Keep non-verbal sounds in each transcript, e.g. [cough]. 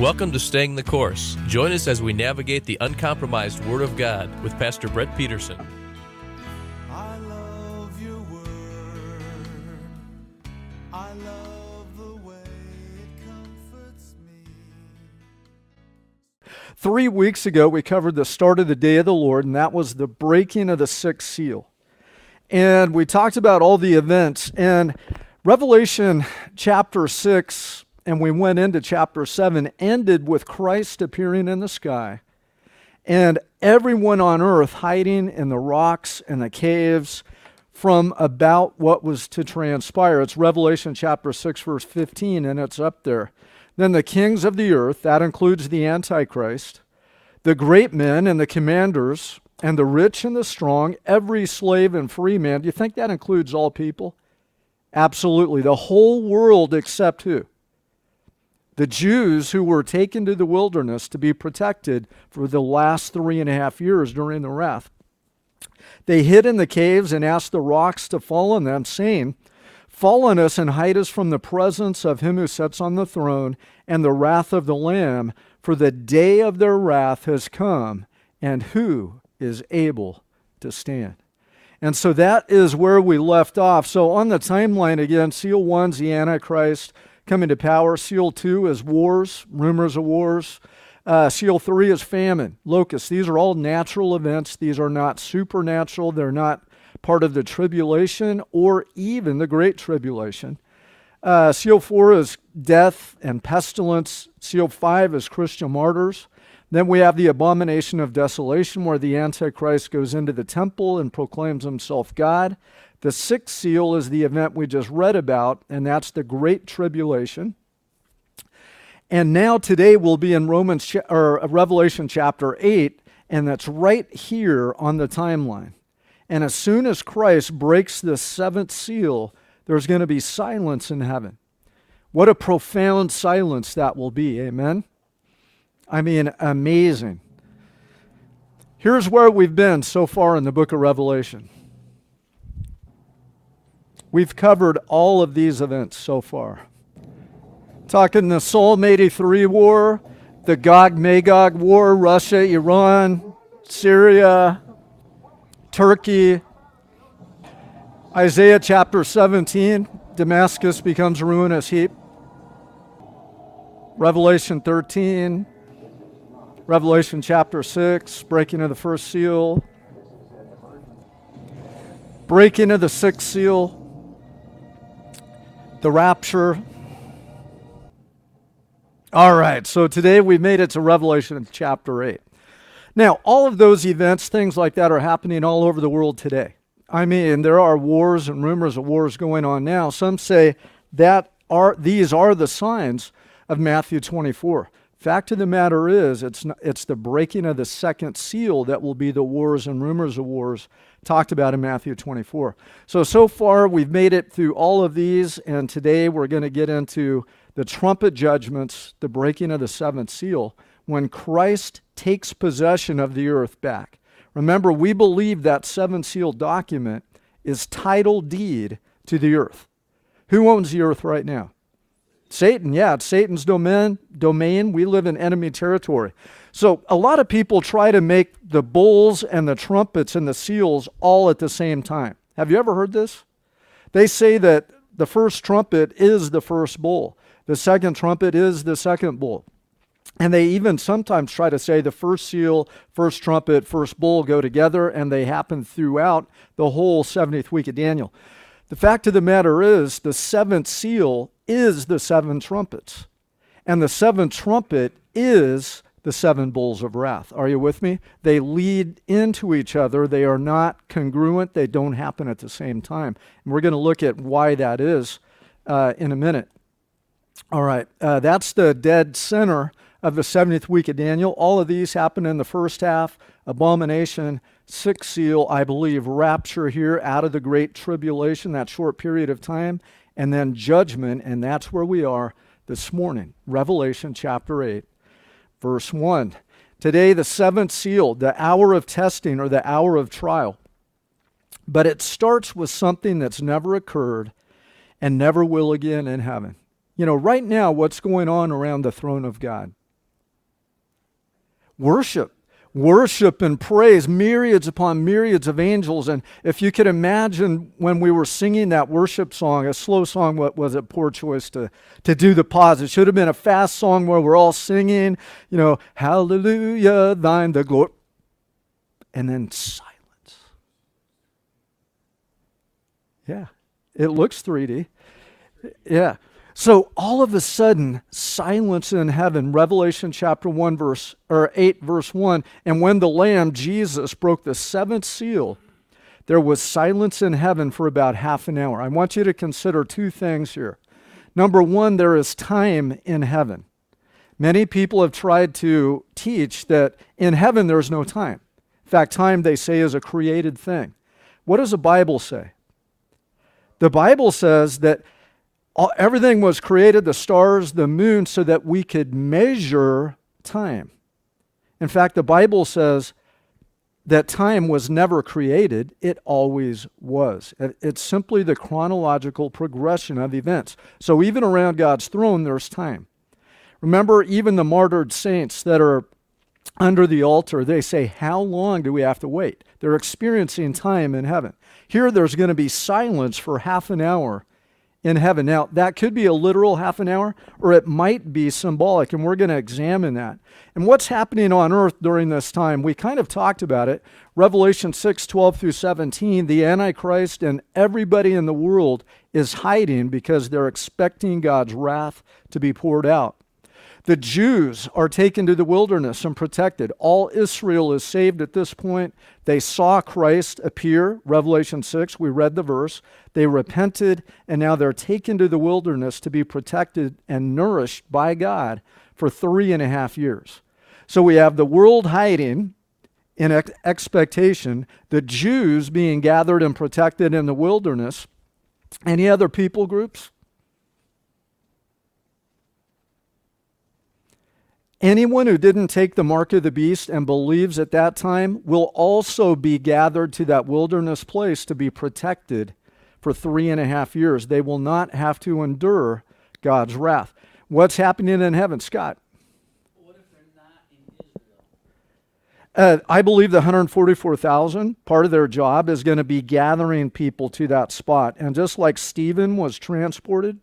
Welcome to Staying the Course. Join us as we navigate the uncompromised Word of God with Pastor Brett Peterson. I love your word. I love the way it comforts me. Three weeks ago, we covered the start of the day of the Lord, and that was the breaking of the sixth seal. And we talked about all the events. And Revelation chapter 6, and we went into chapter 7, ended with Christ appearing in the sky and everyone on earth hiding in the rocks and the caves from about what was to transpire. It's Revelation chapter 6, verse 15, and it's up there. Then the kings of the earth, that includes the Antichrist, the great men and the commanders, and the rich and the strong, every slave and free man. Do you think that includes all people? Absolutely. The whole world except who? The Jews who were taken to the wilderness to be protected for the last three and a half years during the wrath. They hid in the caves and asked the rocks to fall on them, saying, Fall on us and hide us from the presence of him who sits on the throne and the wrath of the Lamb, for the day of their wrath has come, and who is able to stand? And so that is where we left off. So on the timeline again, seal one's the Antichrist coming to power. Seal two is wars, rumors of wars. Uh, seal three is famine, locusts. These are all natural events. These are not supernatural. They're not part of the tribulation or even the great tribulation. Uh, seal four is death and pestilence. Seal five is Christian martyrs. Then we have the abomination of desolation, where the Antichrist goes into the temple and proclaims himself God. The sixth seal is the event we just read about, and that's the Great Tribulation. And now today we'll be in Romans or Revelation chapter 8, and that's right here on the timeline. And as soon as Christ breaks the seventh seal, there's going to be silence in heaven. What a profound silence that will be. Amen. I mean, amazing. Here's where we've been so far in the book of Revelation. We've covered all of these events so far. Talking the Psalm 83 war, the Gog Magog war, Russia, Iran, Syria, Turkey. Isaiah chapter 17, Damascus becomes a ruinous heap. Revelation 13, Revelation chapter 6, breaking of the first seal, breaking of the sixth seal, the rapture. All right, so today we made it to Revelation chapter 8. Now, all of those events, things like that, are happening all over the world today. I mean, there are wars and rumors of wars going on now. Some say that are these are the signs of Matthew 24. Fact of the matter is, it's, not, it's the breaking of the second seal that will be the wars and rumors of wars talked about in Matthew 24. So, so far, we've made it through all of these, and today we're going to get into the trumpet judgments, the breaking of the seventh seal, when Christ takes possession of the earth back. Remember, we believe that seven seal document is title deed to the earth. Who owns the earth right now? Satan, yeah, it's Satan's domain. Domain. We live in enemy territory. So a lot of people try to make the bowls and the trumpets and the seals all at the same time. Have you ever heard this? They say that the first trumpet is the first bowl. The second trumpet is the second bowl. And they even sometimes try to say the first seal, first trumpet, first bowl go together, and they happen throughout the whole 70th week of Daniel. The fact of the matter is, the seventh seal is the seven trumpets. And the seventh trumpet is the seven bowls of wrath. Are you with me? They lead into each other. They are not congruent. They don't happen at the same time. And we're going to look at why that is uh, in a minute. All right, uh, that's the dead center of the 70th week of Daniel. All of these happen in the first half. Abomination, sixth seal, I believe, rapture here out of the great tribulation, that short period of time and then judgment, and that's where we are this morning. Revelation chapter 8, verse 1. Today, the seventh seal, the hour of testing or the hour of trial. But it starts with something that's never occurred and never will again in heaven. You know, right now, what's going on around the throne of God? Worship. Worship and praise, myriads upon myriads of angels. And if you could imagine when we were singing that worship song, a slow song, what was it? Poor choice to, to do the pause. It should have been a fast song where we're all singing, you know, Hallelujah, thine the glory. And then silence. Yeah, it looks 3D. Yeah. So all of a sudden, silence in heaven, Revelation chapter 1 verse or 8 verse 1, and when the lamb Jesus broke the seventh seal, there was silence in heaven for about half an hour. I want you to consider two things here. Number 1, there is time in heaven. Many people have tried to teach that in heaven there's no time. In fact, time they say is a created thing. What does the Bible say? The Bible says that all, everything was created, the stars, the moon, so that we could measure time. In fact, the Bible says that time was never created, it always was. It's simply the chronological progression of events. So even around God's throne, there's time. Remember, even the martyred saints that are under the altar, they say, How long do we have to wait? They're experiencing time in heaven. Here, there's going to be silence for half an hour in heaven. Now, that could be a literal half an hour, or it might be symbolic, and we're going to examine that. And what's happening on earth during this time? We kind of talked about it. Revelation 6 12 through 17, the Antichrist and everybody in the world is hiding because they're expecting God's wrath to be poured out. The Jews are taken to the wilderness and protected. All Israel is saved at this point. They saw Christ appear, Revelation 6, we read the verse. They repented, and now they're taken to the wilderness to be protected and nourished by God for three and a half years. So we have the world hiding in ex- expectation, the Jews being gathered and protected in the wilderness. Any other people groups? Anyone who didn't take the mark of the beast and believes at that time will also be gathered to that wilderness place to be protected for three and a half years. They will not have to endure God's wrath. What's happening in heaven, Scott? Uh, I believe the 144,000, part of their job is going to be gathering people to that spot. And just like Stephen was transported,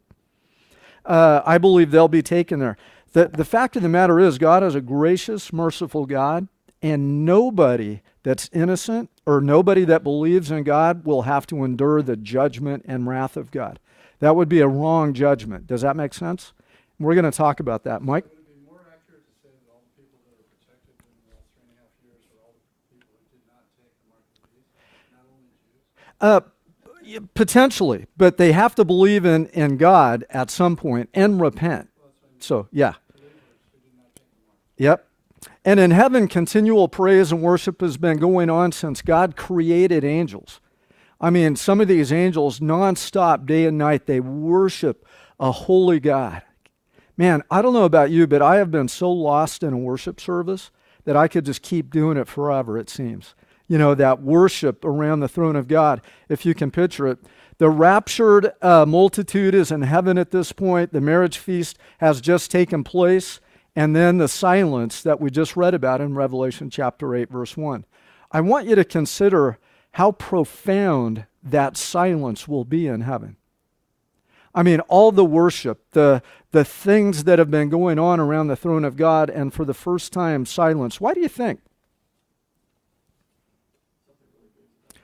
uh, I believe they'll be taken there. The, the fact of the matter is, God is a gracious, merciful God, and nobody that's innocent or nobody that believes in God will have to endure the judgment and wrath of God. That would be a wrong judgment. Does that make sense? We're going to talk about that. Mike? Uh, potentially, but they have to believe in, in God at some point and repent. So, yeah. Yep. And in heaven, continual praise and worship has been going on since God created angels. I mean, some of these angels, nonstop, day and night, they worship a holy God. Man, I don't know about you, but I have been so lost in a worship service that I could just keep doing it forever, it seems. You know, that worship around the throne of God, if you can picture it. The raptured uh, multitude is in heaven at this point. The marriage feast has just taken place. And then the silence that we just read about in Revelation chapter 8, verse 1. I want you to consider how profound that silence will be in heaven. I mean, all the worship, the, the things that have been going on around the throne of God, and for the first time, silence. Why do you think?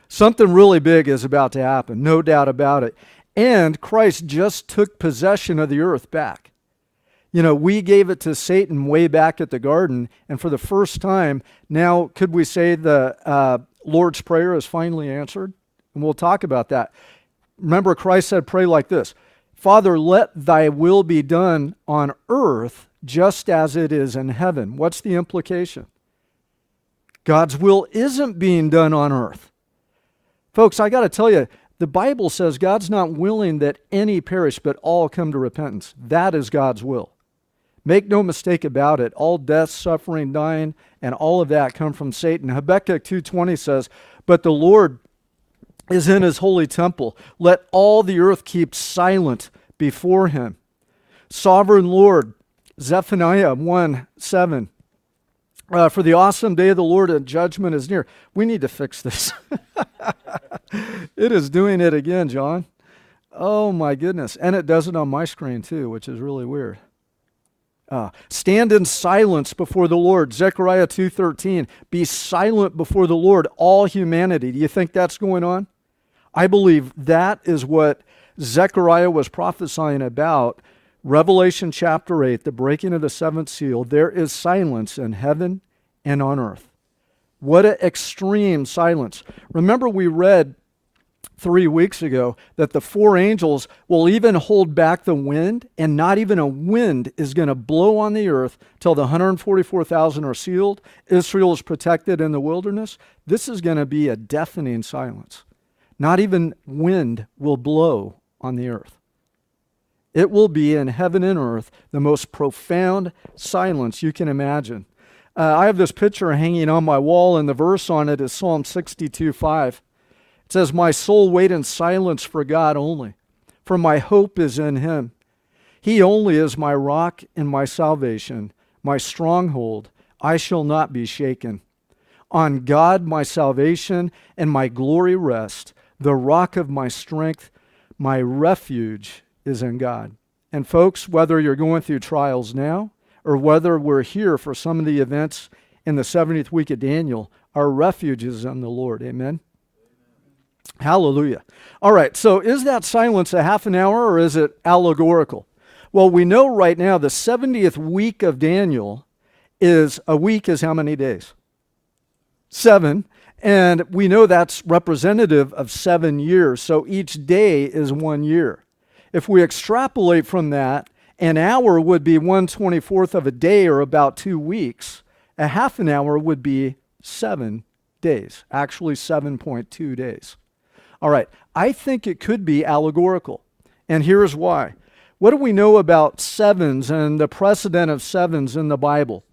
Something really big is about to happen, no doubt about it. And Christ just took possession of the earth back. You know, we gave it to Satan way back at the garden, and for the first time, now could we say the uh, Lord's Prayer is finally answered? And we'll talk about that. Remember, Christ said, Pray like this Father, let thy will be done on earth just as it is in heaven. What's the implication? God's will isn't being done on earth. Folks, I got to tell you, the Bible says God's not willing that any perish, but all come to repentance. That is God's will. Make no mistake about it. All death, suffering, dying, and all of that come from Satan. Habakkuk 2:20 says, "But the Lord is in his holy temple. Let all the earth keep silent before him." Sovereign Lord, Zephaniah 1 7. Uh, for the awesome day of the Lord and judgment is near. We need to fix this. [laughs] it is doing it again, John. Oh my goodness. And it does it on my screen too, which is really weird. Uh, stand in silence before the Lord. Zechariah 2:13. Be silent before the Lord, all humanity. Do you think that's going on? I believe that is what Zechariah was prophesying about. Revelation chapter 8, the breaking of the seventh seal. There is silence in heaven and on earth. What an extreme silence. Remember, we read three weeks ago that the four angels will even hold back the wind, and not even a wind is going to blow on the earth till the 144,000 are sealed. Israel is protected in the wilderness. This is going to be a deafening silence. Not even wind will blow on the earth. It will be in heaven and earth the most profound silence you can imagine. Uh, I have this picture hanging on my wall, and the verse on it is Psalm 62 5. It says, My soul wait in silence for God only, for my hope is in him. He only is my rock and my salvation, my stronghold. I shall not be shaken. On God my salvation and my glory rest, the rock of my strength, my refuge is in God. And folks, whether you're going through trials now or whether we're here for some of the events in the 70th week of Daniel, our refuge is in the Lord. Amen. Hallelujah. All right, so is that silence a half an hour or is it allegorical? Well, we know right now the 70th week of Daniel is a week is how many days? Seven. And we know that's representative of seven years. So each day is one year. If we extrapolate from that, an hour would be 124th of a day or about two weeks. A half an hour would be seven days, actually 7.2 days. All right, I think it could be allegorical. And here's why. What do we know about sevens and the precedent of sevens in the Bible?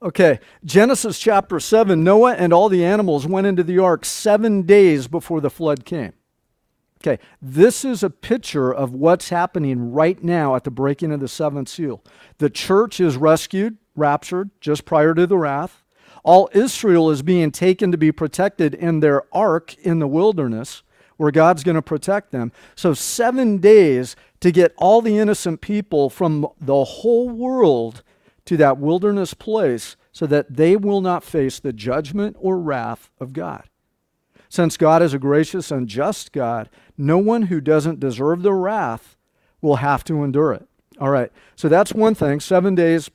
Okay, Genesis chapter 7 Noah and all the animals went into the ark seven days before the flood came. Okay, this is a picture of what's happening right now at the breaking of the seventh seal. The church is rescued, raptured, just prior to the wrath. All Israel is being taken to be protected in their ark in the wilderness, where God's going to protect them. So, seven days to get all the innocent people from the whole world to that wilderness place so that they will not face the judgment or wrath of God. Since God is a gracious and just God, no one who doesn't deserve the wrath will have to endure it. All right, so that's one thing. Seven days,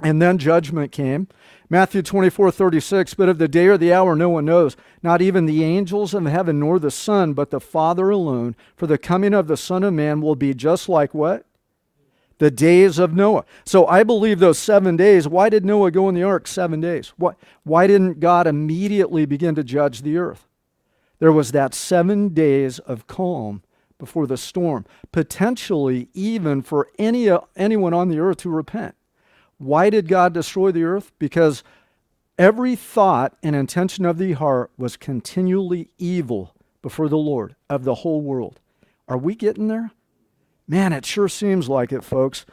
and then judgment came. Matthew 24, 36, but of the day or the hour no one knows, not even the angels of heaven nor the Son, but the Father alone. For the coming of the Son of Man will be just like what? The days of Noah. So I believe those seven days. Why did Noah go in the ark seven days? Why, why didn't God immediately begin to judge the earth? There was that seven days of calm before the storm, potentially even for any, anyone on the earth to repent. Why did God destroy the earth? Because every thought and intention of the heart was continually evil before the Lord of the whole world. Are we getting there? Man, it sure seems like it, folks.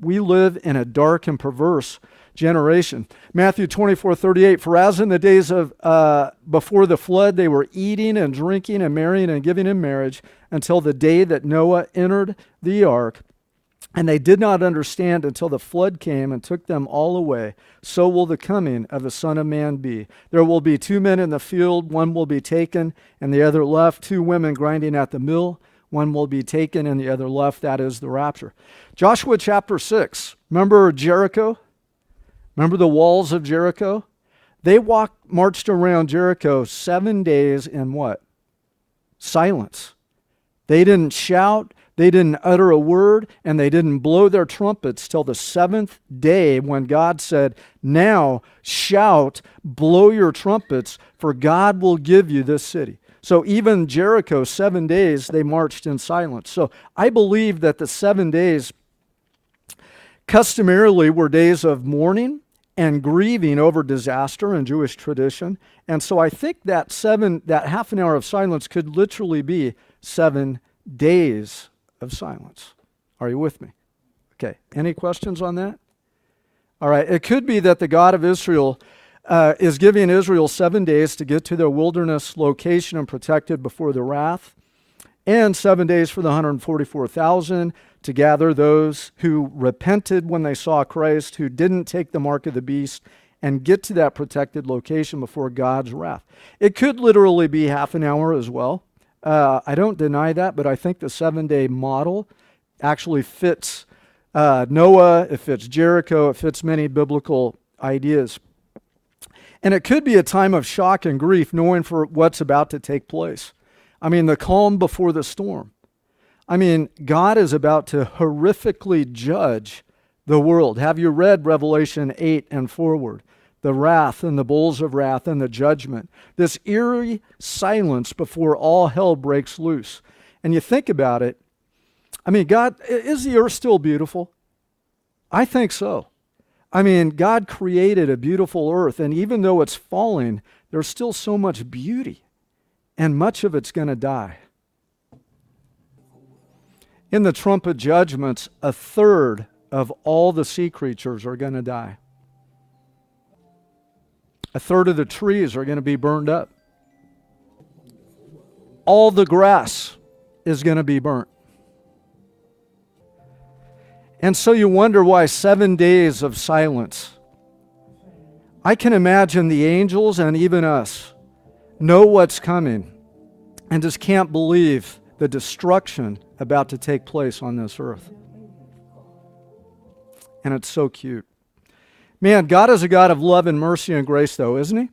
We live in a dark and perverse generation. Matthew 24, 38. For as in the days of uh, before the flood, they were eating and drinking and marrying and giving in marriage until the day that Noah entered the ark. And they did not understand until the flood came and took them all away. So will the coming of the Son of Man be. There will be two men in the field, one will be taken and the other left, two women grinding at the mill, one will be taken and the other left. That is the rapture. Joshua chapter 6. Remember Jericho? Remember the walls of Jericho? They walked, marched around Jericho seven days in what? Silence. They didn't shout, they didn't utter a word and they didn't blow their trumpets till the seventh day when God said, Now shout, blow your trumpets, for God will give you this city. So even Jericho, seven days, they marched in silence. So I believe that the seven days customarily were days of mourning and grieving over disaster in Jewish tradition. And so I think that seven, that half an hour of silence could literally be seven days of silence. Are you with me? Okay. Any questions on that? All right, it could be that the God of Israel uh, is giving Israel seven days to get to their wilderness location and protected before the wrath, and seven days for the 144,000 to gather those who repented when they saw Christ, who didn't take the mark of the beast, and get to that protected location before God's wrath. It could literally be half an hour as well. Uh, I don't deny that, but I think the seven day model actually fits uh, Noah, it fits Jericho, it fits many biblical ideas. And it could be a time of shock and grief knowing for what's about to take place. I mean, the calm before the storm. I mean, God is about to horrifically judge the world. Have you read Revelation 8 and forward? The wrath and the bowls of wrath and the judgment. This eerie silence before all hell breaks loose. And you think about it, I mean, God, is the earth still beautiful? I think so. I mean, God created a beautiful earth, and even though it's falling, there's still so much beauty, and much of it's going to die. In the trumpet judgments, a third of all the sea creatures are going to die. A third of the trees are going to be burned up. All the grass is going to be burnt. And so you wonder why seven days of silence. I can imagine the angels and even us know what's coming and just can't believe the destruction about to take place on this earth. And it's so cute. Man, God is a God of love and mercy and grace, though, isn't He?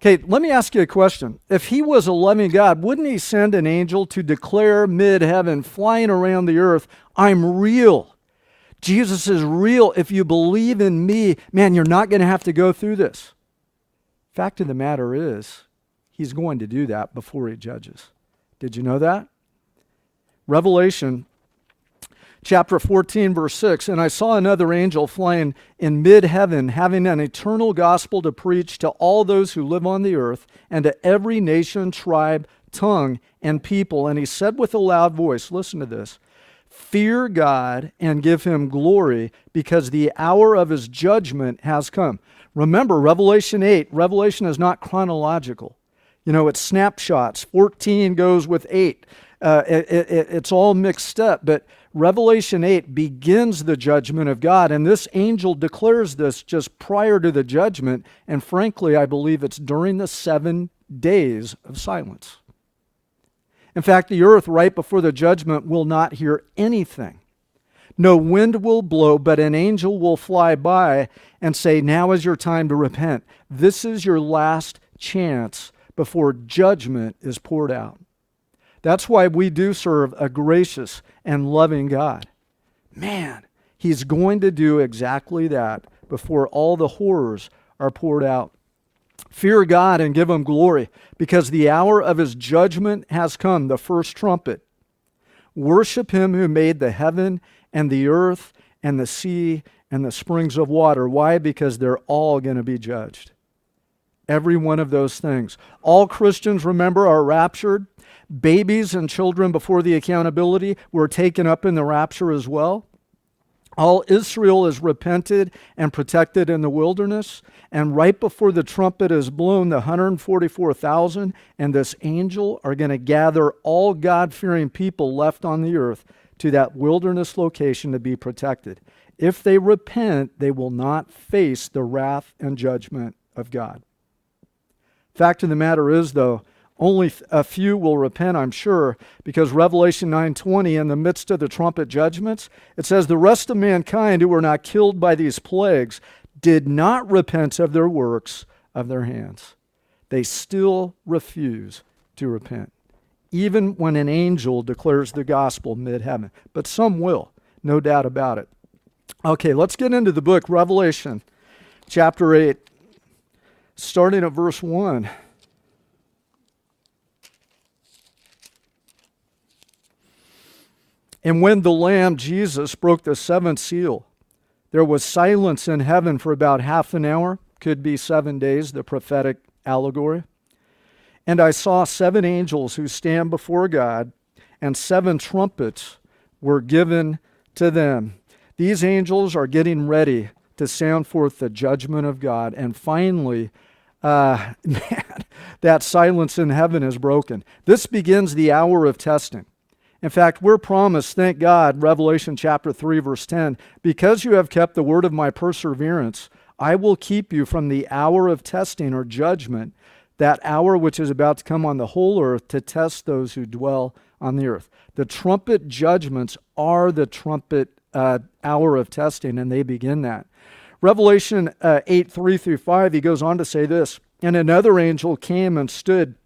Okay, let me ask you a question. If He was a loving God, wouldn't He send an angel to declare mid heaven, flying around the earth, I'm real? Jesus is real. If you believe in me, man, you're not going to have to go through this. Fact of the matter is, He's going to do that before He judges. Did you know that? Revelation chapter 14, verse 6 And I saw another angel flying in mid heaven, having an eternal gospel to preach to all those who live on the earth, and to every nation, tribe, tongue, and people. And he said with a loud voice, Listen to this Fear God and give him glory, because the hour of his judgment has come. Remember, Revelation 8, Revelation is not chronological. You know, it's snapshots. 14 goes with 8. Uh, it, it, it's all mixed up, but Revelation 8 begins the judgment of God, and this angel declares this just prior to the judgment, and frankly, I believe it's during the seven days of silence. In fact, the earth right before the judgment will not hear anything. No wind will blow, but an angel will fly by and say, Now is your time to repent. This is your last chance before judgment is poured out. That's why we do serve a gracious and loving God. Man, He's going to do exactly that before all the horrors are poured out. Fear God and give Him glory, because the hour of His judgment has come, the first trumpet. Worship Him who made the heaven and the earth and the sea and the springs of water. Why? Because they're all going to be judged. Every one of those things. All Christians, remember, are raptured. Babies and children before the accountability were taken up in the rapture as well. All Israel is repented and protected in the wilderness. And right before the trumpet is blown, the 144,000 and this angel are going to gather all God fearing people left on the earth to that wilderness location to be protected. If they repent, they will not face the wrath and judgment of God. Fact of the matter is, though, only a few will repent, I'm sure, because Revelation 9:20 in the midst of the trumpet judgments, it says the rest of mankind who were not killed by these plagues did not repent of their works of their hands. They still refuse to repent, even when an angel declares the gospel mid-heaven. But some will, no doubt about it. Okay, let's get into the book Revelation chapter 8 starting at verse 1. And when the Lamb, Jesus, broke the seventh seal, there was silence in heaven for about half an hour, could be seven days, the prophetic allegory. And I saw seven angels who stand before God, and seven trumpets were given to them. These angels are getting ready to sound forth the judgment of God. And finally, uh, [laughs] man, that silence in heaven is broken. This begins the hour of testing. In fact, we're promised, thank God, Revelation chapter 3, verse 10, because you have kept the word of my perseverance, I will keep you from the hour of testing or judgment, that hour which is about to come on the whole earth to test those who dwell on the earth. The trumpet judgments are the trumpet uh, hour of testing, and they begin that. Revelation uh, 8 3 through 5, he goes on to say this And another angel came and stood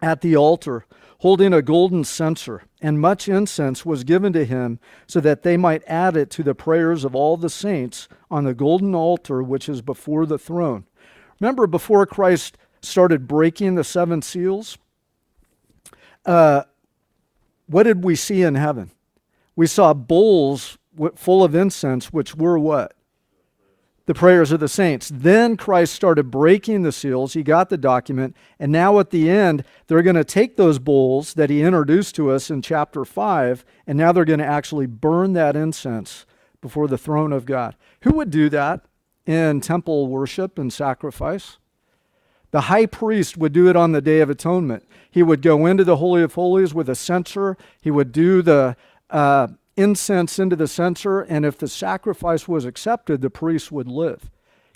at the altar, holding a golden censer, and much incense was given to him, so that they might add it to the prayers of all the saints on the golden altar which is before the throne. Remember, before Christ started breaking the seven seals, uh, what did we see in heaven? We saw bowls full of incense, which were what? The prayers of the saints. Then Christ started breaking the seals. He got the document. And now at the end, they're going to take those bowls that he introduced to us in chapter 5, and now they're going to actually burn that incense before the throne of God. Who would do that in temple worship and sacrifice? The high priest would do it on the Day of Atonement. He would go into the Holy of Holies with a censer. He would do the uh, incense into the censer, and if the sacrifice was accepted, the priest would live.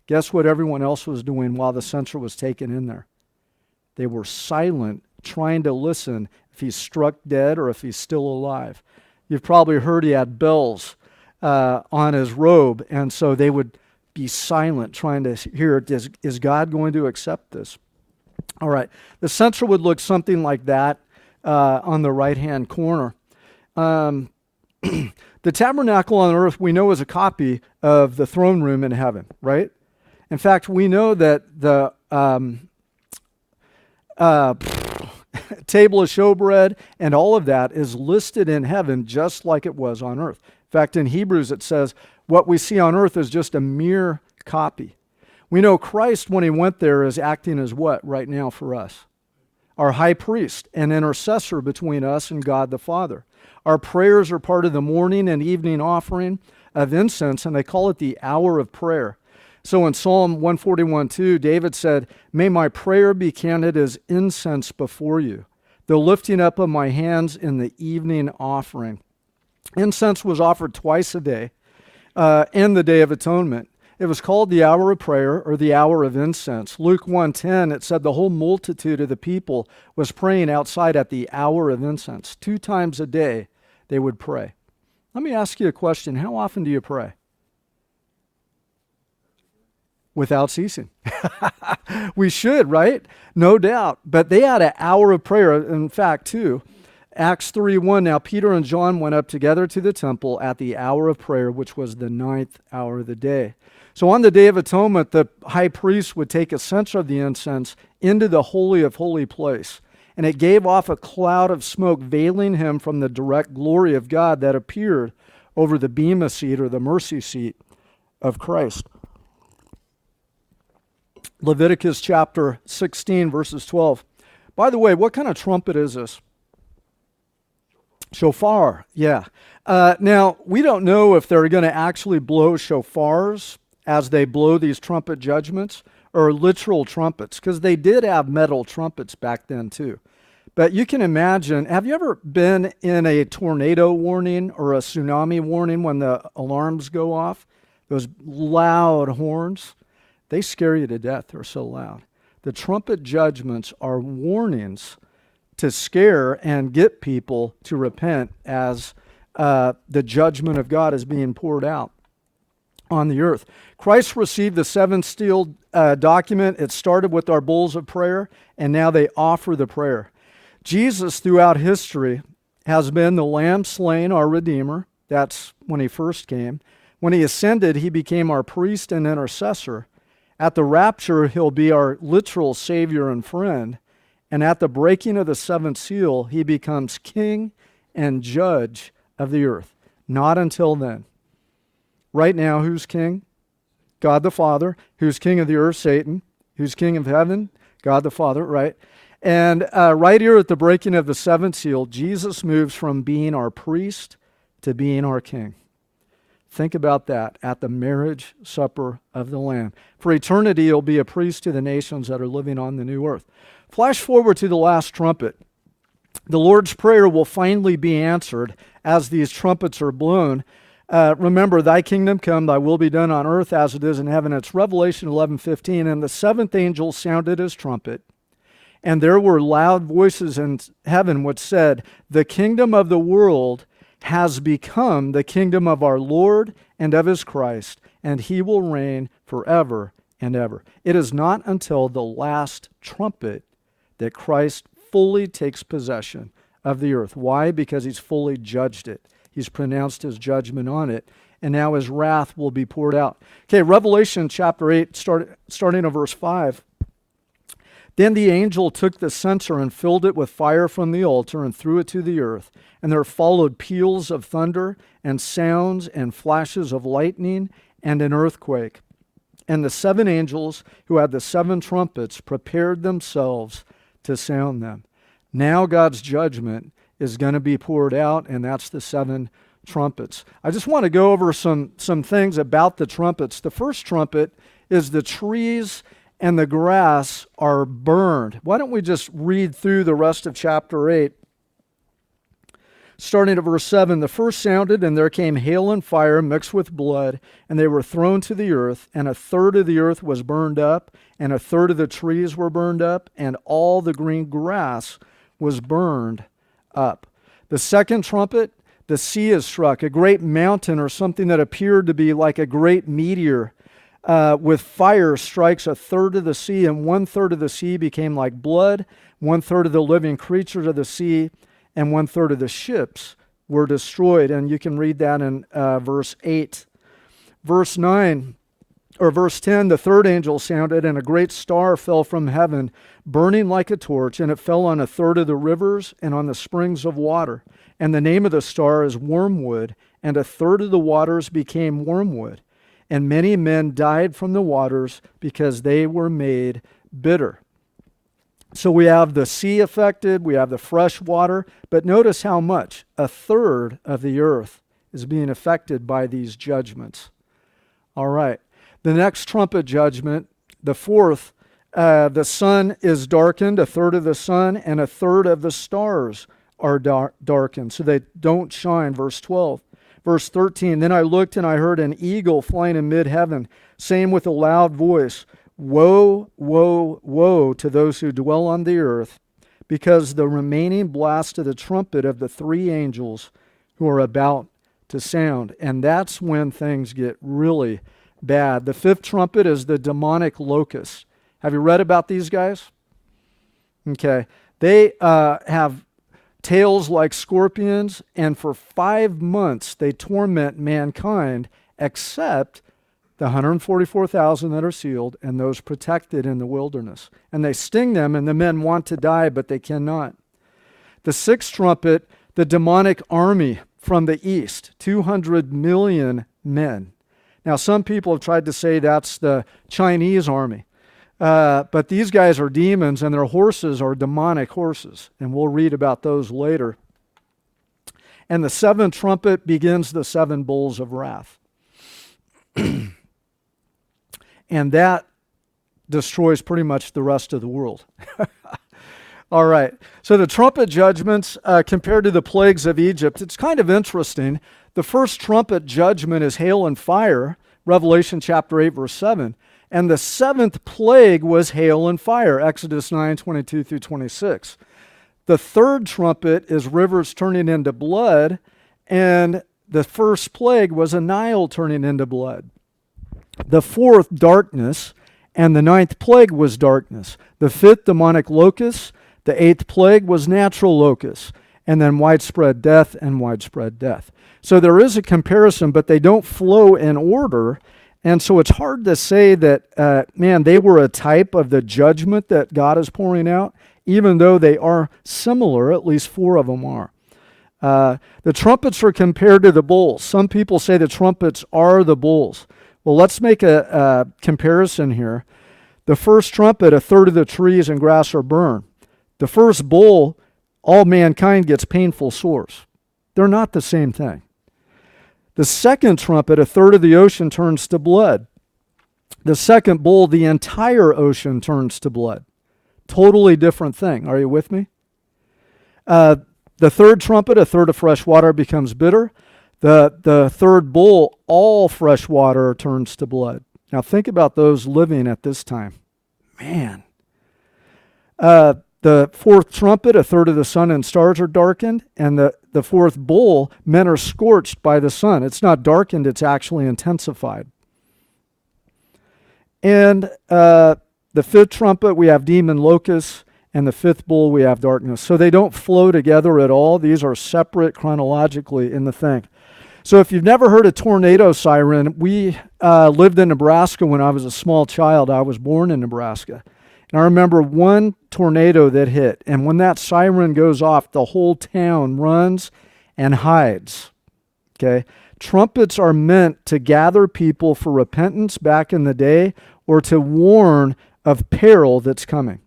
Guess what everyone else was doing while the censer was taken in there? They were silent, trying to listen if he's struck dead or if he's still alive. You've probably heard he had bells uh, on his robe, and so they would be silent, trying to hear is, is God going to accept this? All right, the censer would look something like that uh, on the right hand corner. Um, the tabernacle on earth we know is a copy of the throne room in heaven, right? In fact, we know that the um, uh, [laughs] table of showbread and all of that is listed in heaven just like it was on earth. In fact, in Hebrews it says, what we see on earth is just a mere copy. We know Christ, when he went there, is acting as what right now for us? Our high priest, and intercessor between us and God the Father. Our prayers are part of the morning and evening offering of incense, and they call it the hour of prayer. So in Psalm 141 2, David said, May my prayer be counted as incense before you, the lifting up of my hands in the evening offering. Incense was offered twice a day uh, in the Day of Atonement. It was called the hour of prayer or the hour of incense. Luke 1:10 it said the whole multitude of the people was praying outside at the hour of incense. Two times a day they would pray. Let me ask you a question. How often do you pray? Without ceasing. [laughs] we should, right? No doubt. But they had an hour of prayer. In fact, too, Acts 3 1. Now Peter and John went up together to the temple at the hour of prayer, which was the ninth hour of the day. So on the Day of Atonement, the high priest would take a censer of the incense into the Holy of Holy Place and it gave off a cloud of smoke, veiling him from the direct glory of God that appeared over the Bema seat or the mercy seat of Christ. Leviticus chapter 16, verses 12. By the way, what kind of trumpet is this? Shofar, yeah. Uh, now, we don't know if they're going to actually blow shofars as they blow these trumpet judgments or literal trumpets, because they did have metal trumpets back then too. But you can imagine have you ever been in a tornado warning or a tsunami warning when the alarms go off? Those loud horns, they scare you to death. They're so loud. The trumpet judgments are warnings to scare and get people to repent as uh, the judgment of God is being poured out on the earth. Christ received the seven seal uh, document. It started with our bowls of prayer, and now they offer the prayer. Jesus, throughout history, has been the lamb slain, our Redeemer. That's when he first came. When he ascended, he became our priest and intercessor. At the rapture, he'll be our literal Savior and friend. And at the breaking of the seventh seal, he becomes king and judge of the earth. Not until then. Right now, who's king? God the Father. Who's king of the earth? Satan. Who's king of heaven? God the Father, right? And uh, right here at the breaking of the seventh seal, Jesus moves from being our priest to being our king. Think about that at the marriage supper of the Lamb. For eternity, he'll be a priest to the nations that are living on the new earth. Flash forward to the last trumpet. The Lord's Prayer will finally be answered as these trumpets are blown. Uh, remember, thy kingdom come, thy will be done on earth as it is in heaven. It's Revelation 11:15. And the seventh angel sounded his trumpet, and there were loud voices in heaven which said, The kingdom of the world has become the kingdom of our Lord and of his Christ, and he will reign forever and ever. It is not until the last trumpet that Christ fully takes possession of the earth. Why? Because he's fully judged it. He's pronounced his judgment on it, and now his wrath will be poured out. Okay, Revelation chapter 8, start, starting at verse 5. Then the angel took the censer and filled it with fire from the altar and threw it to the earth. And there followed peals of thunder and sounds and flashes of lightning and an earthquake. And the seven angels who had the seven trumpets prepared themselves to sound them. Now God's judgment is going to be poured out, and that's the seven trumpets. I just want to go over some, some things about the trumpets. The first trumpet is the trees and the grass are burned. Why don't we just read through the rest of chapter 8? Starting at verse 7 The first sounded, and there came hail and fire mixed with blood, and they were thrown to the earth, and a third of the earth was burned up, and a third of the trees were burned up, and all the green grass was burned up. The second trumpet, the sea is struck, a great mountain or something that appeared to be like a great meteor uh, with fire strikes a third of the sea, and one third of the sea became like blood, one third of the living creatures of the sea, and one third of the ships were destroyed. And you can read that in uh, verse 8. Verse 9, or verse 10 the third angel sounded, and a great star fell from heaven, burning like a torch, and it fell on a third of the rivers and on the springs of water. And the name of the star is Wormwood, and a third of the waters became wormwood and many men died from the waters because they were made bitter. So we have the sea affected, we have the fresh water, but notice how much a third of the earth is being affected by these judgments. All right. The next trumpet judgment, the fourth, uh, the sun is darkened, a third of the sun, and a third of the stars are dar- darkened, so they don't shine. Verse 12. Verse 13 Then I looked and I heard an eagle flying in mid heaven, saying with a loud voice, Woe, woe, woe to those who dwell on the earth, because the remaining blast of the trumpet of the three angels who are about to sound. And that's when things get really bad. The fifth trumpet is the demonic locust. Have you read about these guys? Okay. They uh, have tails like scorpions, and for five months they torment mankind, except the 144,000 that are sealed and those protected in the wilderness. And they sting them, and the men want to die, but they cannot. The sixth trumpet, the demonic army from the east, 200 million men. Now, some people have tried to say that's the Chinese army. Uh, but these guys are demons, and their horses are demonic horses, and we'll read about those later. And the seventh trumpet begins the seven bowls of wrath. [clears throat] and that destroys pretty much the rest of the world. [laughs] All right. So the trumpet judgments uh, compared to the plagues of Egypt, it's kind of interesting. The first trumpet judgment is hail and fire, Revelation chapter 8, verse 7. And the seventh plague was hail and fire, Exodus 9 22 through 26. The third trumpet is rivers turning into blood, and the first plague was a Nile turning into blood. The fourth, darkness, and the ninth plague was darkness. The fifth, demonic locusts. The eighth plague was natural locusts, and then widespread death and widespread death. So there is a comparison, but they don't flow in order. And so it's hard to say that, uh, man, they were a type of the judgment that God is pouring out, even though they are similar, at least four of them are. Uh, the trumpets are compared to the bowls. Some people say the trumpets are the bowls. Well, let's make a, a comparison here. The first trumpet, a third of the trees and grass are burned. The first bowl, all mankind gets painful sores. They're not the same thing. The second trumpet, a third of the ocean turns to blood. The second bowl, the entire ocean turns to blood. Totally different thing. Are you with me? Uh, the third trumpet, a third of fresh water becomes bitter. The, the third bowl, all fresh water turns to blood. Now think about those living at this time. Man. Uh, the fourth trumpet, a third of the sun and stars are darkened. And the, the fourth bowl, men are scorched by the sun. It's not darkened, it's actually intensified. And uh, the fifth trumpet, we have demon locusts. And the fifth bowl, we have darkness. So they don't flow together at all. These are separate chronologically in the thing. So, if you've never heard a tornado siren, we uh, lived in Nebraska when I was a small child. I was born in Nebraska. And I remember one tornado that hit, and when that siren goes off, the whole town runs and hides. Okay? Trumpets are meant to gather people for repentance back in the day or to warn of peril that's coming.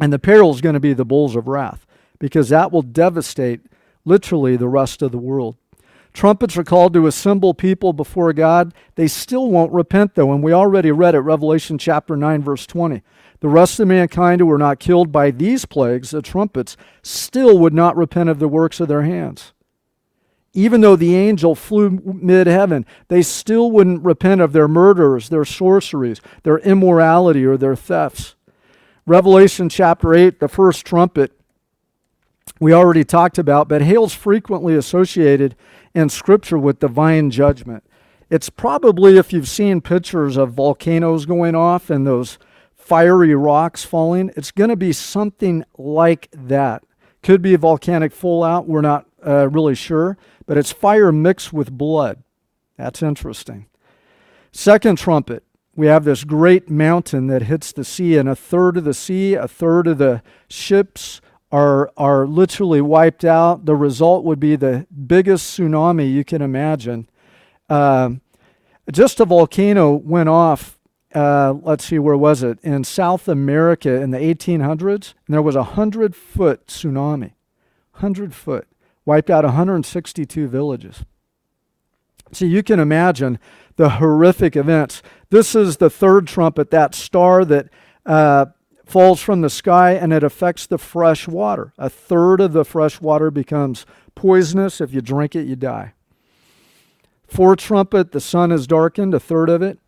And the peril is going to be the bowls of wrath because that will devastate literally the rest of the world. Trumpets are called to assemble people before God. They still won't repent, though, and we already read it, Revelation chapter 9, verse 20. The rest of mankind who were not killed by these plagues, the trumpets, still would not repent of the works of their hands. Even though the angel flew mid heaven, they still wouldn't repent of their murders, their sorceries, their immorality, or their thefts. Revelation chapter 8, the first trumpet, we already talked about, but hail's frequently associated in Scripture with divine judgment. It's probably, if you've seen pictures of volcanoes going off and those fiery rocks falling, it's going to be something like that. Could be a volcanic fallout, we're not uh, really sure, but it's fire mixed with blood. That's interesting. Second trumpet, we have this great mountain that hits the sea, and a third of the sea, a third of the ships, are, are literally wiped out. The result would be the biggest tsunami you can imagine. Uh, just a volcano went off, uh, let's see, where was it? In South America in the 1800s, and there was a 100 foot tsunami. 100 foot. Wiped out 162 villages. See, you can imagine the horrific events. This is the third trumpet, that star that uh, falls from the sky and it affects the fresh water. A third of the fresh water becomes poisonous. If you drink it, you die. Fourth trumpet, the sun is darkened, a third of it.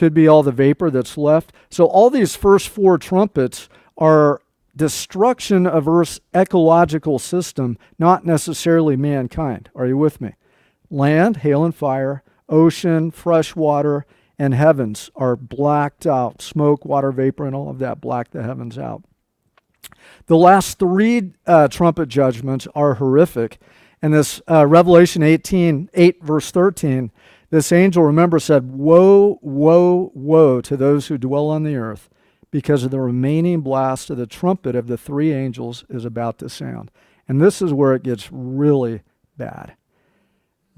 Could be all the vapor that's left. So, all these first four trumpets are destruction of Earth's ecological system, not necessarily mankind. Are you with me? Land, hail and fire, ocean, fresh water, and heavens are blacked out. Smoke, water vapor, and all of that black the heavens out. The last three uh, trumpet judgments are horrific. And this uh, Revelation 18, 8, verse 13, this angel, remember, said, Woe, woe, woe to those who dwell on the earth, because of the remaining blast of the trumpet of the three angels is about to sound. And this is where it gets really bad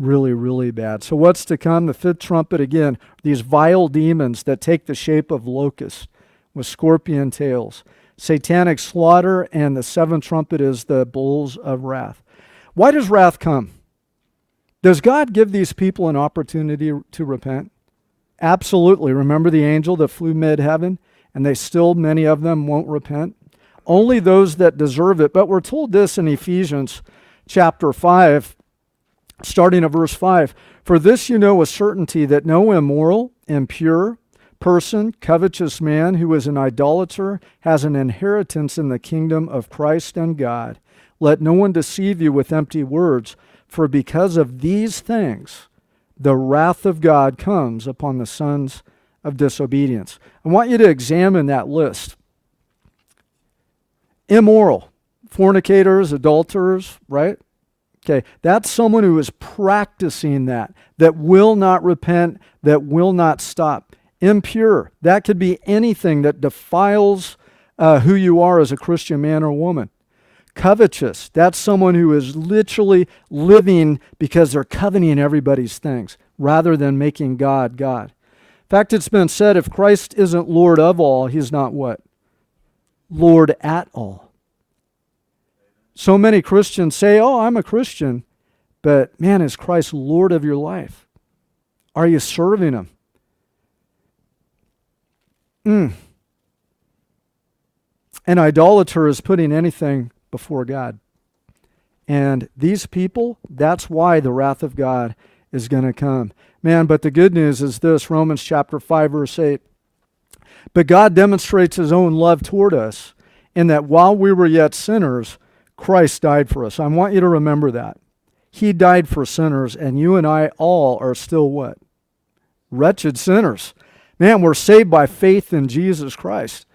really, really bad. So, what's to come? The fifth trumpet again, these vile demons that take the shape of locusts with scorpion tails. Satanic slaughter, and the seventh trumpet is the bowls of wrath. Why does wrath come? Does God give these people an opportunity to repent? Absolutely. Remember the angel that flew mid heaven, and they still, many of them, won't repent? Only those that deserve it. But we're told this in Ephesians chapter 5 starting at verse 5 For this you know with certainty that no immoral, impure person, covetous man who is an idolater has an inheritance in the kingdom of Christ and God. Let no one deceive you with empty words, for because of these things the wrath of God comes upon the sons of disobedience. I want you to examine that list immoral, fornicators, adulterers, right? Okay, that's someone who is practicing that, that will not repent, that will not stop. Impure, that could be anything that defiles uh, who you are as a Christian man or woman. Covetous, that's someone who is literally living because they're coveting everybody's things rather than making God God. In fact, it's been said if Christ isn't Lord of all, he's not what? Lord at all. So many Christians say, Oh, I'm a Christian, But man, is Christ Lord of your life? Are you serving Him? Mm. An idolater is putting anything before God. And these people, that's why the wrath of God is going to come. Man, but the good news is this Romans chapter 5, verse 8. But God demonstrates his own love toward us in that while we were yet sinners, Christ died for us. I want you to remember that. He died for sinners, and you and I all are still what? Wretched sinners. Man, we're saved by faith in Jesus Christ.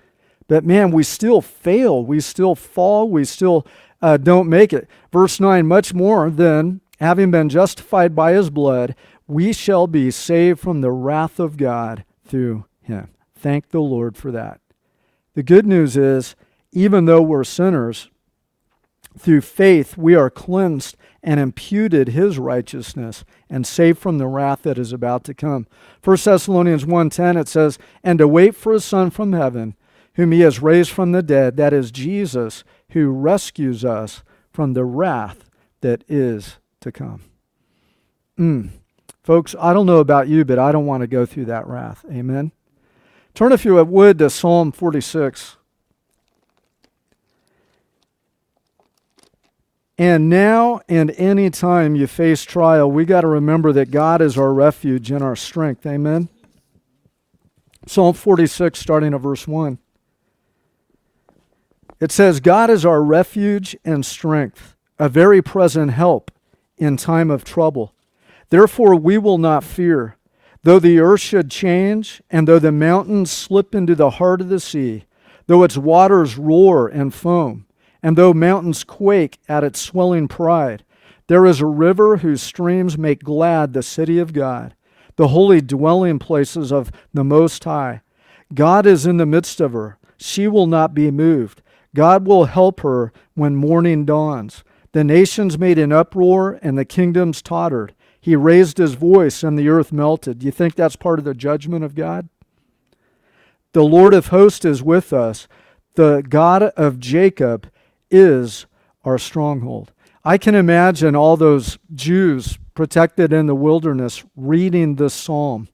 But man, we still fail. We still fall. We still uh, don't make it. Verse 9 much more than having been justified by his blood, we shall be saved from the wrath of God through him. Thank the Lord for that. The good news is, even though we're sinners, through faith we are cleansed and imputed his righteousness and saved from the wrath that is about to come. 1 Thessalonians 1:10 it says, "And to wait for a son from heaven, whom he has raised from the dead, that is Jesus, who rescues us from the wrath that is to come." Mm. Folks, I don't know about you, but I don't want to go through that wrath. Amen. Turn, if you would, to Psalm 46. And now and any time you face trial, we got to remember that God is our refuge and our strength. Amen. Psalm 46, starting at verse 1. It says, God is our refuge and strength, a very present help in time of trouble. Therefore, we will not fear, though the earth should change, and though the mountains slip into the heart of the sea, though its waters roar and foam and though mountains quake at its swelling pride, there is a river whose streams make glad the city of God, the holy dwelling places of the Most High. God is in the midst of her. She will not be moved. God will help her when morning dawns. The nations made an uproar and the kingdoms tottered. He raised his voice and the earth melted. Do you think that's part of the judgment of God? The Lord of hosts is with us. The God of Jacob is our stronghold. I can imagine all those Jews protected in the wilderness reading this psalm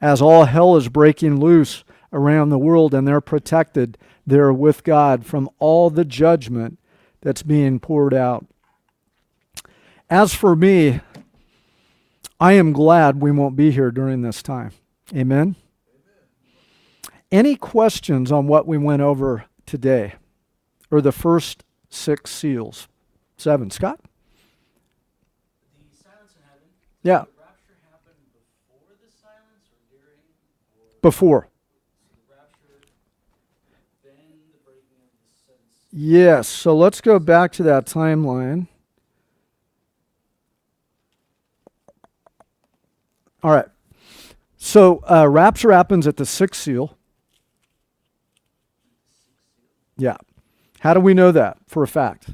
as all hell is breaking loose around the world and they're protected there with God from all the judgment that's being poured out. As for me, I am glad we won't be here during this time. Amen. Any questions on what we went over today? or the first six seals? Seven. Scott? The silence in heaven. Yeah. The rapture happened before the silence or during? Or Before. so the rapture, then the breaking of the seven seals. Yes. So let's go back to that timeline. All right. So uh, rapture happens at the sixth seal. Yeah. How do we know that for a fact?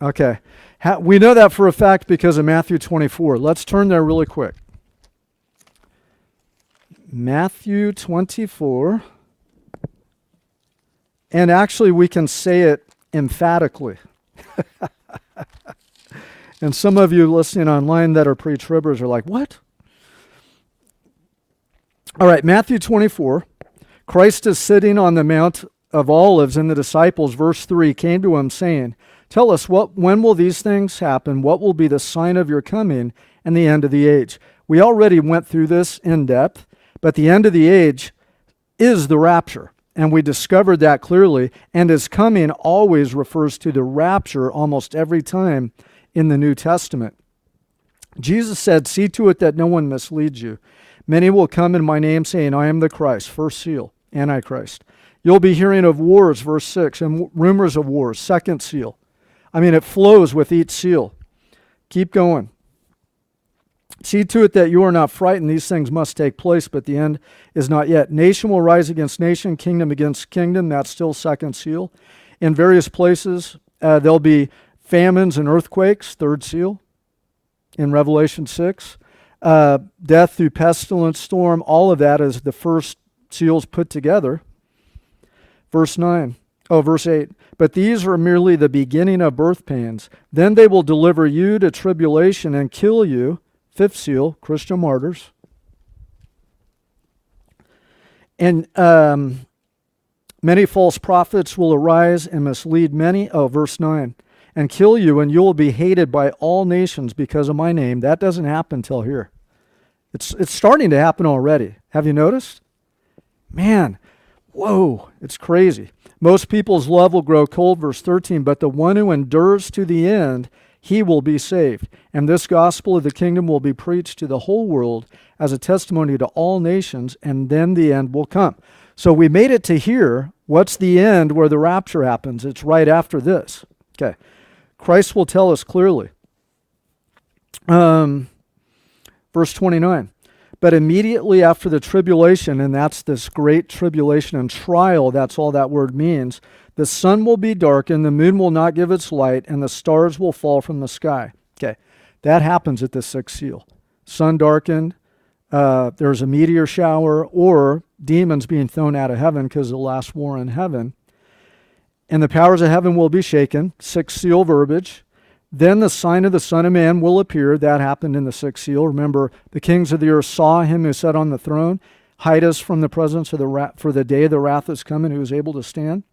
Okay. How, we know that for a fact because of Matthew 24. Let's turn there really quick. Matthew 24. And actually, we can say it emphatically. [laughs] and some of you listening online that are pre tribbers are like, what? All right, Matthew 24. Christ is sitting on the Mount of Olives, and the disciples, verse 3, came to him saying, Tell us, what, when will these things happen? What will be the sign of your coming and the end of the age? We already went through this in depth, but the end of the age is the rapture. And we discovered that clearly. And his coming always refers to the rapture almost every time in the New Testament. Jesus said, See to it that no one misleads you. Many will come in my name, saying, I am the Christ. First seal, Antichrist. You'll be hearing of wars, verse 6, and rumors of wars, second seal. I mean, it flows with each seal. Keep going. See to it that you are not frightened. These things must take place, but the end is not yet. Nation will rise against nation, kingdom against kingdom. That's still second seal. In various places, uh, there'll be famines and earthquakes, third seal, in Revelation 6. Uh, death through pestilence, storm, all of that is the first seals put together. Verse 9. Oh, verse 8. But these are merely the beginning of birth pains. Then they will deliver you to tribulation and kill you. Fifth seal, Christian martyrs. And um, many false prophets will arise and mislead many. Oh, verse 9. And kill you, and you will be hated by all nations because of my name. That doesn't happen till here. It's, it's starting to happen already. Have you noticed? Man, whoa, it's crazy. Most people's love will grow cold, verse 13, but the one who endures to the end, he will be saved. And this gospel of the kingdom will be preached to the whole world as a testimony to all nations, and then the end will come. So we made it to here. What's the end where the rapture happens? It's right after this. Okay. Christ will tell us clearly. Um, verse 29. But immediately after the tribulation, and that's this great tribulation and trial, that's all that word means, the sun will be darkened, the moon will not give its light, and the stars will fall from the sky. Okay, that happens at the sixth seal. Sun darkened, uh, there's a meteor shower, or demons being thrown out of heaven because of the last war in heaven. And the powers of heaven will be shaken, sixth seal verbiage. Then the sign of the Son of Man will appear. That happened in the sixth seal. Remember, the kings of the earth saw him who sat on the throne. Hide us from the presence of the wrath, for the day of the wrath is coming, who is able to stand.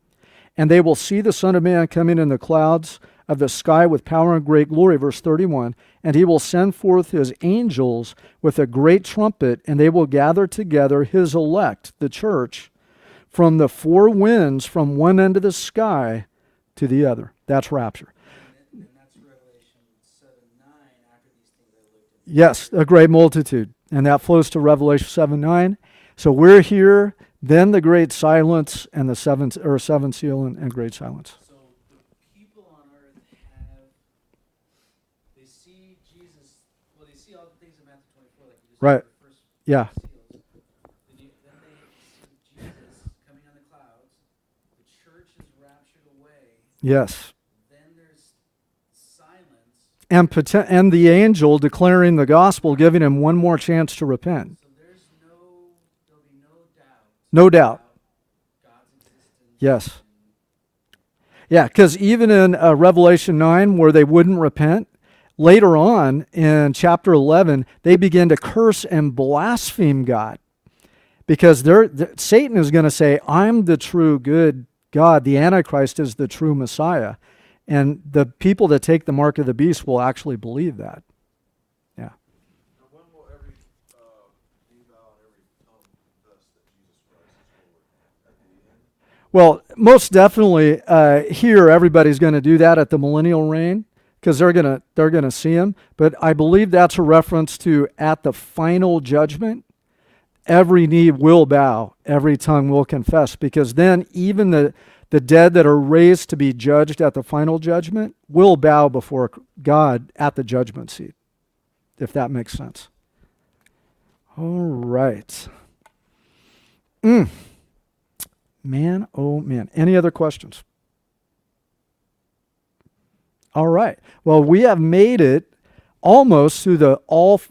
And they will see the Son of Man coming in the clouds of the sky with power and great glory. Verse 31. And he will send forth his angels with a great trumpet, and they will gather together his elect, the church, from the four winds from one end of the sky to the other. That's rapture. And, and that's Revelation 7 9. After these things I looked and Yes, a great multitude. And that flows to Revelation 7 9. So we're here, then the great silence and the seventh or seventh seal and, and great silence. So the people on earth have, they see Jesus, well, they see all the things in Matthew 24, like you just Right. the first Yeah. seals. Then, you, then they see Jesus coming on the clouds. The church is raptured away. Yes. Then there's silence. And and the angel declaring the gospel, giving him one more chance to repent. So there's no, be no doubt No doubt. about God's existence. Yes. Yeah, because even in uh, Revelation 9, where they wouldn't repent, later on in chapter 11, they begin to curse and blaspheme God. Because they're, th- Satan is going to say, I'm the true good God. The Antichrist is the true Messiah. And the people that take the mark of the beast will actually believe that. Yeah. Now, when will every uh, knee bow and every tongue confess that Jesus Christ is Lord? At the end? Well, most definitely uh, here everybody's going to do that at the millennial reign because they're going to they're going to see him. But I believe that's a reference to at the final judgment, every knee will bow, every tongue will confess. Because then even the the dead that are raised to be judged at the final judgment will bow before God at the judgment seat. If that makes sense. All right. Mm. Man, oh man. Any other questions? All right. Well, we have made it almost through the all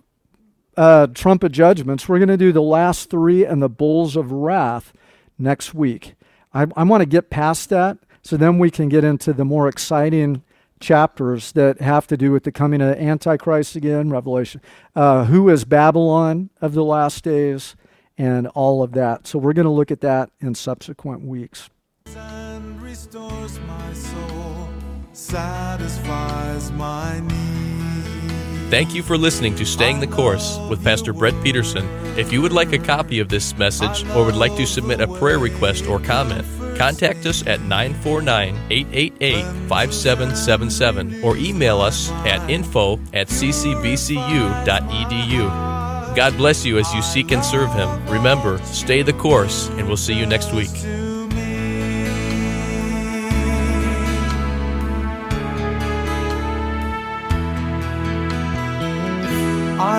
uh, trumpet judgments. We're going to do the last three and the bowls of wrath next week. I, I want to get past that so then we can get into the more exciting chapters that have to do with the coming of Antichrist again, Revelation. Uh, who is Babylon of the last days? and all of that. So we're going to look at that in subsequent weeks. and restores my soul, satisfies my need. Thank you for listening to Staying the Course with Pastor Brett Peterson. If you would like a copy of this message or would like to submit a prayer request or comment, contact us at 949 888 5777 or email us at info at ccbcu.edu. God bless you as you seek and serve Him. Remember, stay the course, and we'll see you next week.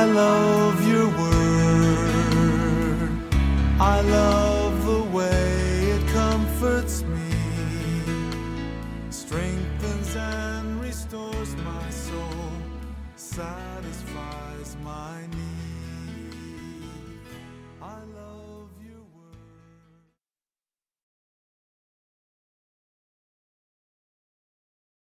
I love your word. I love